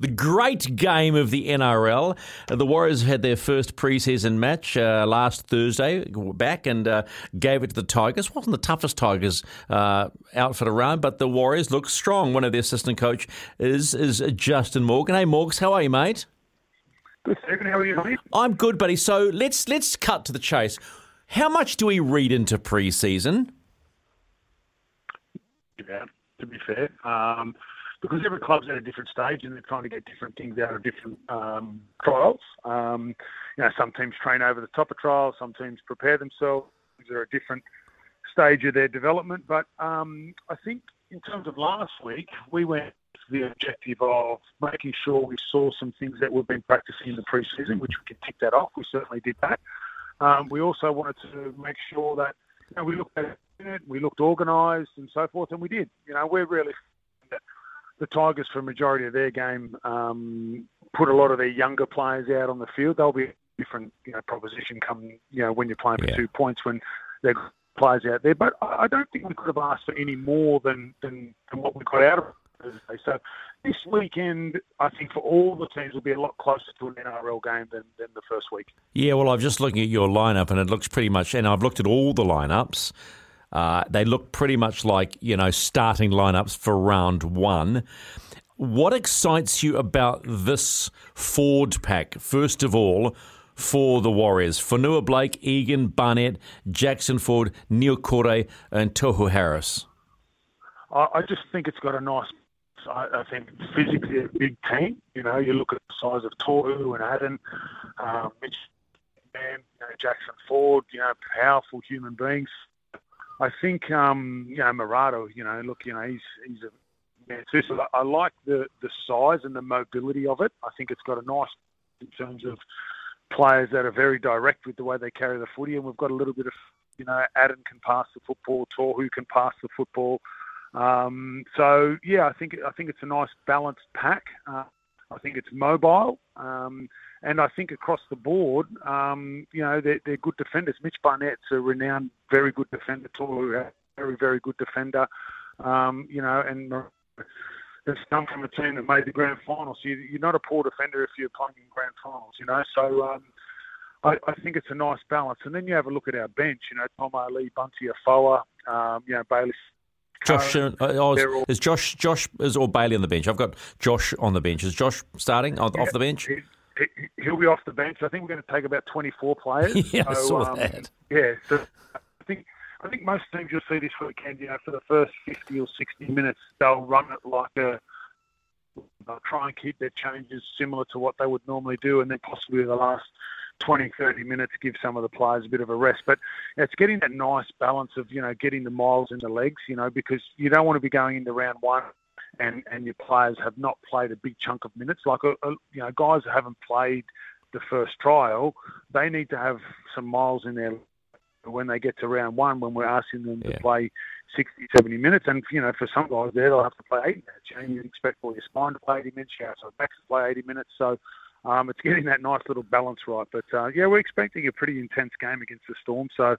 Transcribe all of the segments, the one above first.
the great game of the NRL. Uh, the Warriors had their first preseason match uh, last Thursday back and uh, gave it to the Tigers. wasn't the toughest Tigers uh, outfit around, but the Warriors look strong. One of their assistant coach is is Justin Morgan. Hey, Morgs, how are you, mate? Good, Stephen. How are you, mate? I'm good, buddy. So let's let's cut to the chase. How much do we read into preseason? Yeah, to be fair. Um, because every club's at a different stage and they're trying to get different things out of different um, trials. Um, you know, some teams train over the top of trials, some teams prepare themselves. They're a different stage of their development. But um, I think in terms of last week, we went with the objective of making sure we saw some things that we've been practicing in the preseason, which we can tick that off. We certainly did that. Um, we also wanted to make sure that you know, we looked at it, we looked organised and so forth, and we did. You know, we're really the Tigers, for a majority of their game, um, put a lot of their younger players out on the field. They'll be a different you know, proposition come you know when you're playing for yeah. two points when they're players out there. But I don't think we could have asked for any more than than, than what we got out of it. So this weekend, I think for all the teams will be a lot closer to an NRL game than, than the first week. Yeah, well, I'm just looking at your lineup, and it looks pretty much. And I've looked at all the lineups. Uh, they look pretty much like, you know, starting lineups for round one. What excites you about this Ford pack, first of all, for the Warriors? Fonua Blake, Egan, Barnett, Jackson Ford, Niukore, and Tohu Harris. I just think it's got a nice I, think physically a big team. You know, you look at the size of Tohu and Addin, um, Mitch, Man, you know, Jackson Ford. You know, powerful human beings. I think um, you know Marata. You know, look, you know he's he's a man too. So I like the the size and the mobility of it. I think it's got a nice in terms of players that are very direct with the way they carry the footy, and we've got a little bit of you know Addin can pass the football, Tohu can pass the football. Um, so yeah, I think I think it's a nice balanced pack. Uh, I think it's mobile. Um, and I think across the board, um, you know, they're, they're, good defenders. Mitch Barnett's a renowned, very good defender. Tohu, very, very good defender. Um, you know, and it's come from a team that made the grand finals. So you, are not a poor defender if you're playing in grand finals, you know. So um, I, I, think it's a nice balance. And then you have a look at our bench, you know, Tom Ale, Bunty Afoa, um, you know, Bailey Josh, uh, oh, is, is, Josh, Josh is or Bailey on the bench? I've got Josh on the bench. Is Josh starting off, yeah, off the bench? he'll be off the bench. I think we're going to take about 24 players. yeah, so, I saw um, that. Yeah, so I think I think most teams you'll see this weekend, you know, for the first 50 or 60 minutes, they'll run it like a. They'll try and keep their changes similar to what they would normally do, and then possibly the last 20, 30 minutes give some of the players a bit of a rest. But it's getting that nice balance of, you know, getting the miles in the legs, you know, because you don't want to be going into round one and and your players have not played a big chunk of minutes. Like a, a, you know, guys who haven't played the first trial, they need to have some miles in there when they get to round one when we're asking them yeah. to play 60, 70 minutes. And, you know, for some guys there, they'll have to play 80 minutes. You know, you expect all your spine to play 80 minutes, your outside backs to play 80 minutes. So um, it's getting that nice little balance right. But, uh, yeah, we're expecting a pretty intense game against the Storm. So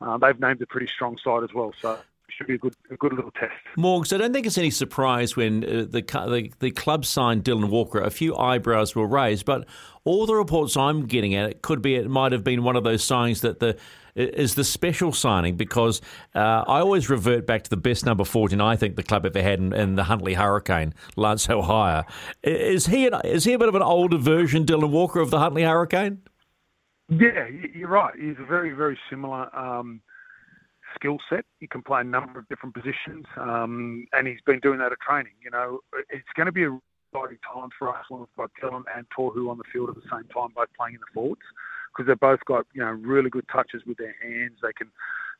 uh, they've named a pretty strong side as well. So should be a good a good little test. Morgs, I don't think it's any surprise when uh, the, the, the club signed Dylan Walker. A few eyebrows were raised, but all the reports I'm getting at it could be it might have been one of those signs that the is the special signing because uh, I always revert back to the best number 14 I think the club ever had in, in the Huntly Hurricane, Lance Hohaia. Is he an, is he a bit of an older version, Dylan Walker, of the Huntly Hurricane? Yeah, you're right. He's a very very similar. Um, skill set. He can play a number of different positions, um, and he's been doing that at training. You know, it's going to be a exciting time for us when we've got Dylan and Tohu on the field at the same time, both playing in the forwards, because they've both got you know really good touches with their hands. They can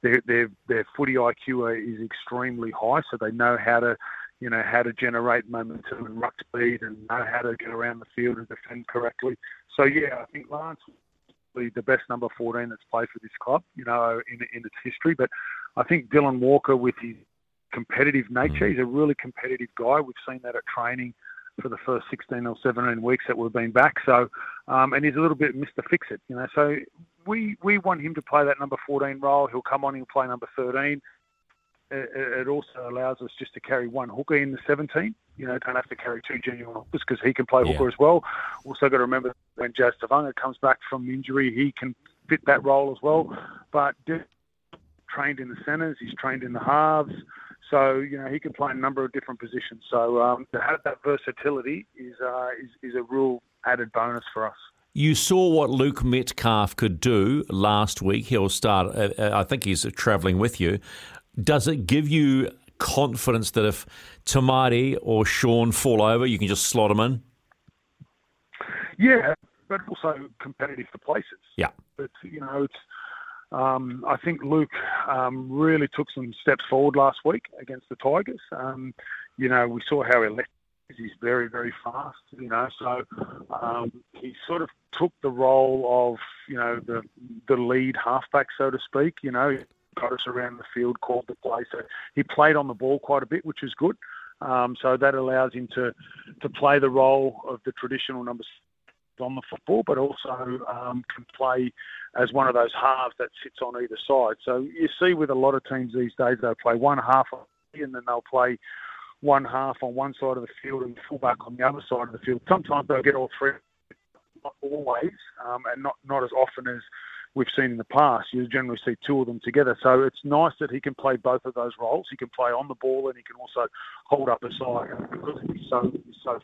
their their their footy IQ is extremely high, so they know how to you know how to generate momentum and ruck speed and know how to get around the field and defend correctly. So yeah, I think Lance probably the best number 14 that's played for this club, you know, in, in its history. But I think Dylan Walker, with his competitive nature, he's a really competitive guy. We've seen that at training for the first 16 or 17 weeks that we've been back. So, um, and he's a little bit Mr. Fix It, you know. So we we want him to play that number 14 role. He'll come on, he'll play number 13. It, it also allows us just to carry one hooker in the 17. You know, don't have to carry two genuine hookers because he can play yeah. hooker as well. Also, got to remember when Jazz Tevaga comes back from injury, he can fit that role as well. But trained in the centres, he's trained in the halves. So you know he can play a number of different positions. So um, to have that versatility is, uh, is is a real added bonus for us. You saw what Luke Metcalf could do last week. He'll start. Uh, uh I think he's travelling with you. Does it give you confidence that if Tamati or Sean fall over, you can just slot them in? Yeah, but also competitive for places. Yeah. But you know, it's. Um, I think Luke um, really took some steps forward last week against the Tigers. Um, you know, we saw how he left. He's very, very fast. You know, so um, he sort of took the role of you know the the lead halfback, so to speak. You know, got us around the field, called the play. So he played on the ball quite a bit, which is good. Um, so that allows him to to play the role of the traditional number on the football, but also um, can play as one of those halves that sits on either side. So you see with a lot of teams these days, they'll play one half and then they'll play one half on one side of the field and fullback on the other side of the field. Sometimes they'll get all three, not always, um, and not, not as often as we've seen in the past. You generally see two of them together. So it's nice that he can play both of those roles. He can play on the ball and he can also hold up a side. Because he's so he's so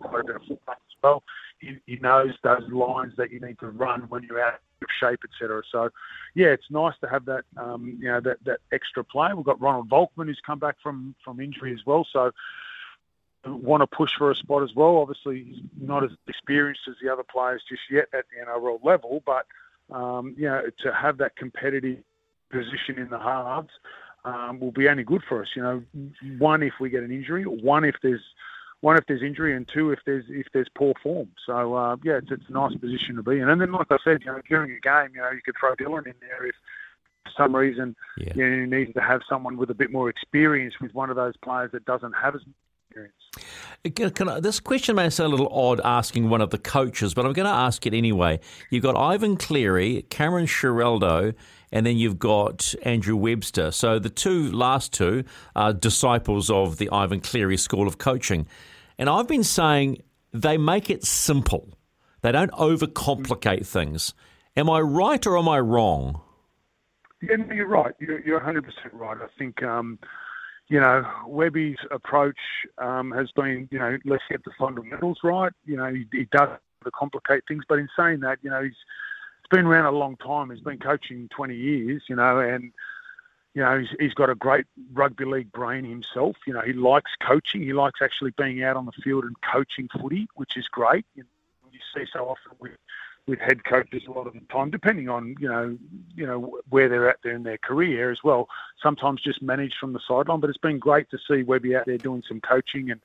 quite a bit of as well, he, he knows those lines that you need to run when you're out of shape, etc. So, yeah, it's nice to have that um, you know that that extra play. We've got Ronald Volkman who's come back from from injury as well. So want to push for a spot as well. Obviously, he's not as experienced as the other players just yet at the NRL level, but um, you know, to have that competitive position in the halves um, will be only good for us. You know, one if we get an injury, one if there's one if there's injury, and two if there's if there's poor form. So uh, yeah, it's, it's a nice position to be in. And then, like I said, you know, during a game, you know, you could throw Dylan in there if for some reason yeah. you, know, you need to have someone with a bit more experience with one of those players that doesn't have as experience. Can I, this question may sound a little odd asking one of the coaches, but I'm going to ask it anyway. You've got Ivan Cleary, Cameron Ciraldo, and then you've got Andrew Webster. So the two last two are disciples of the Ivan Cleary School of Coaching. And I've been saying they make it simple. They don't overcomplicate things. Am I right or am I wrong? Yeah, you're right. You're, you're 100% right. I think um, you know, Webby's approach um, has been, you know, let's get the fundamentals right. You know, he, he does complicate things, but in saying that, you know, he's he's been around a long time. He's been coaching 20 years, you know, and you know, he's, he's got a great rugby league brain himself. You know, he likes coaching. He likes actually being out on the field and coaching footy, which is great. You, know, you see so often with with head coaches a lot of the time, depending on you know you know where they're at there in their career as well. Sometimes just managed from the sideline, but it's been great to see Webby out there doing some coaching and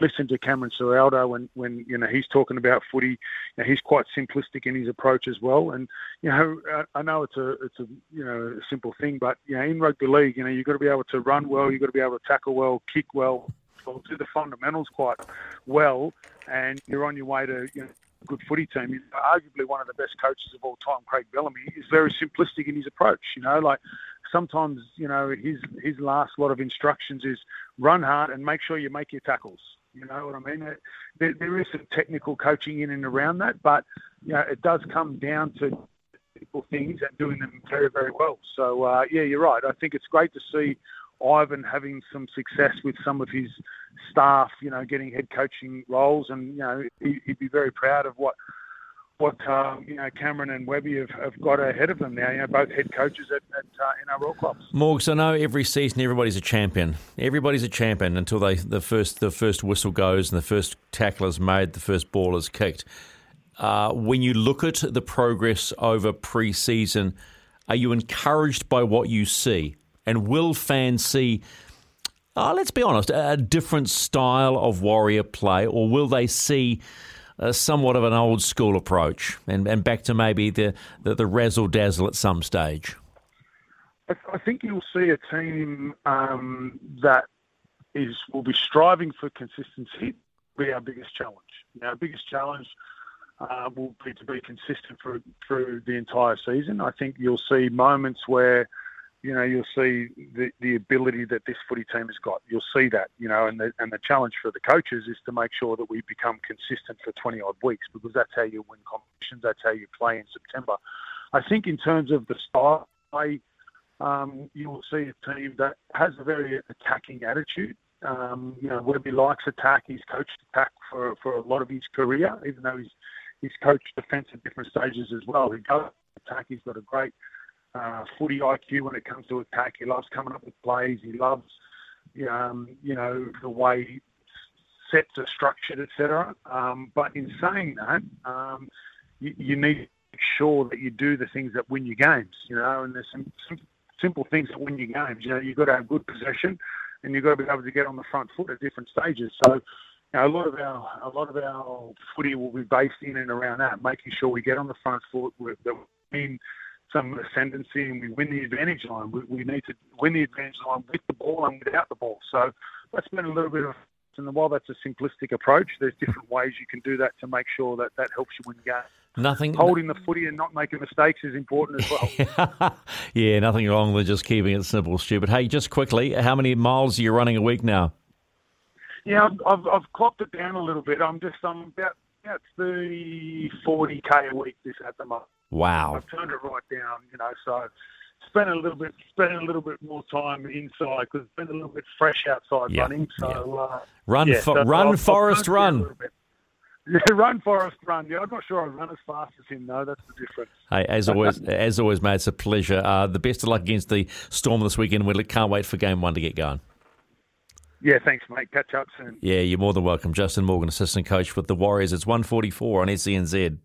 listen to Cameron Ciraldo when when you know he's talking about footy. You know, he's quite simplistic in his approach as well. And you know, I know it's a it's a you know a simple thing, but you know, in rugby league, you know, you've got to be able to run well, you've got to be able to tackle well, kick well, do the fundamentals quite well, and you're on your way to you know good footy team. He's arguably one of the best coaches of all time, Craig Bellamy. is very simplistic in his approach. You know, like sometimes you know his his last lot of instructions is run hard and make sure you make your tackles. You know what I mean? There, there is some technical coaching in and around that, but you know it does come down to technical things and doing them very very well. So uh, yeah, you're right. I think it's great to see Ivan having some success with some of his staff, you know, getting head coaching roles, and you know, he, would be very proud of what what um, you know Cameron and Webby have, have got ahead of them now. You know, both head coaches at, at uh, NRL clubs. Morgs, I know every season everybody's a champion. Everybody's a champion until they the first the first whistle goes and the first tackle is made, the first ball is kicked. Uh, when you look at the progress over pre-season, are you encouraged by what you see? And will fans see, uh, let's be honest, a different style of Warrior play, or will they see uh, somewhat of an old school approach and, and back to maybe the, the, the razzle dazzle at some stage? I think you'll see a team um, that is will be striving for consistency. Be our biggest challenge. Our biggest challenge uh, will be to be consistent for, through the entire season. I think you'll see moments where you know, you'll see the, the ability that this footy team has got. You'll see that, you know, and the, and the challenge for the coaches is to make sure that we become consistent for 20 odd weeks because that's how you win competitions, that's how you play in September. I think in terms of the style, I, um, you will see a team that has a very attacking attitude. Um, you know, Webby likes attack. He's coached attack for, for a lot of his career, even though he's he's coached defence at different stages as well. He goes attack. He's got a great uh, footy IQ when it comes to attack. He loves coming up with plays. He loves, um, you know, the way sets are structured, etc. Um, but in saying that, um, you, you, need to make sure that you do the things that win your games. You know, and there's some, some simple things that win your games. You know, you've got to have good possession, and you've got to be able to get on the front foot at different stages. So. You a lot of our a lot of our footy will be based in and around that, making sure we get on the front foot, that we some ascendancy and we win the advantage line. We, we, need to win the advantage line with the ball and without the ball. So that's been a little bit of, and while that's a simplistic approach, there's different ways you can do that to make sure that that helps you win the game. Nothing holding the footy and not making mistakes is important as well. yeah, nothing wrong with just keeping it simple, Stu. But hey, just quickly, how many miles are you running a week now? Yeah, I've, I've, I've clocked it down a little bit. I'm just I'm about about 30, 40 k a week this at the moment. Wow. I've turned it right down, you know, so spent a little bit spent a little bit more time inside because it's been a little bit fresh outside yeah, running. So yeah. uh, run, yeah, fo- so run, I've, Forest, I've run. Yeah, run, Forest, run. Yeah, I'm not sure I run as fast as him, though. That's the difference. Hey, as always, as always, mate, it's a pleasure. Uh, the best of luck against the Storm this weekend. We can't wait for game one to get going. Yeah, thanks, mate. Catch up soon. Yeah, you're more than welcome. Justin Morgan, assistant coach with the Warriors. It's 144 on SENZ.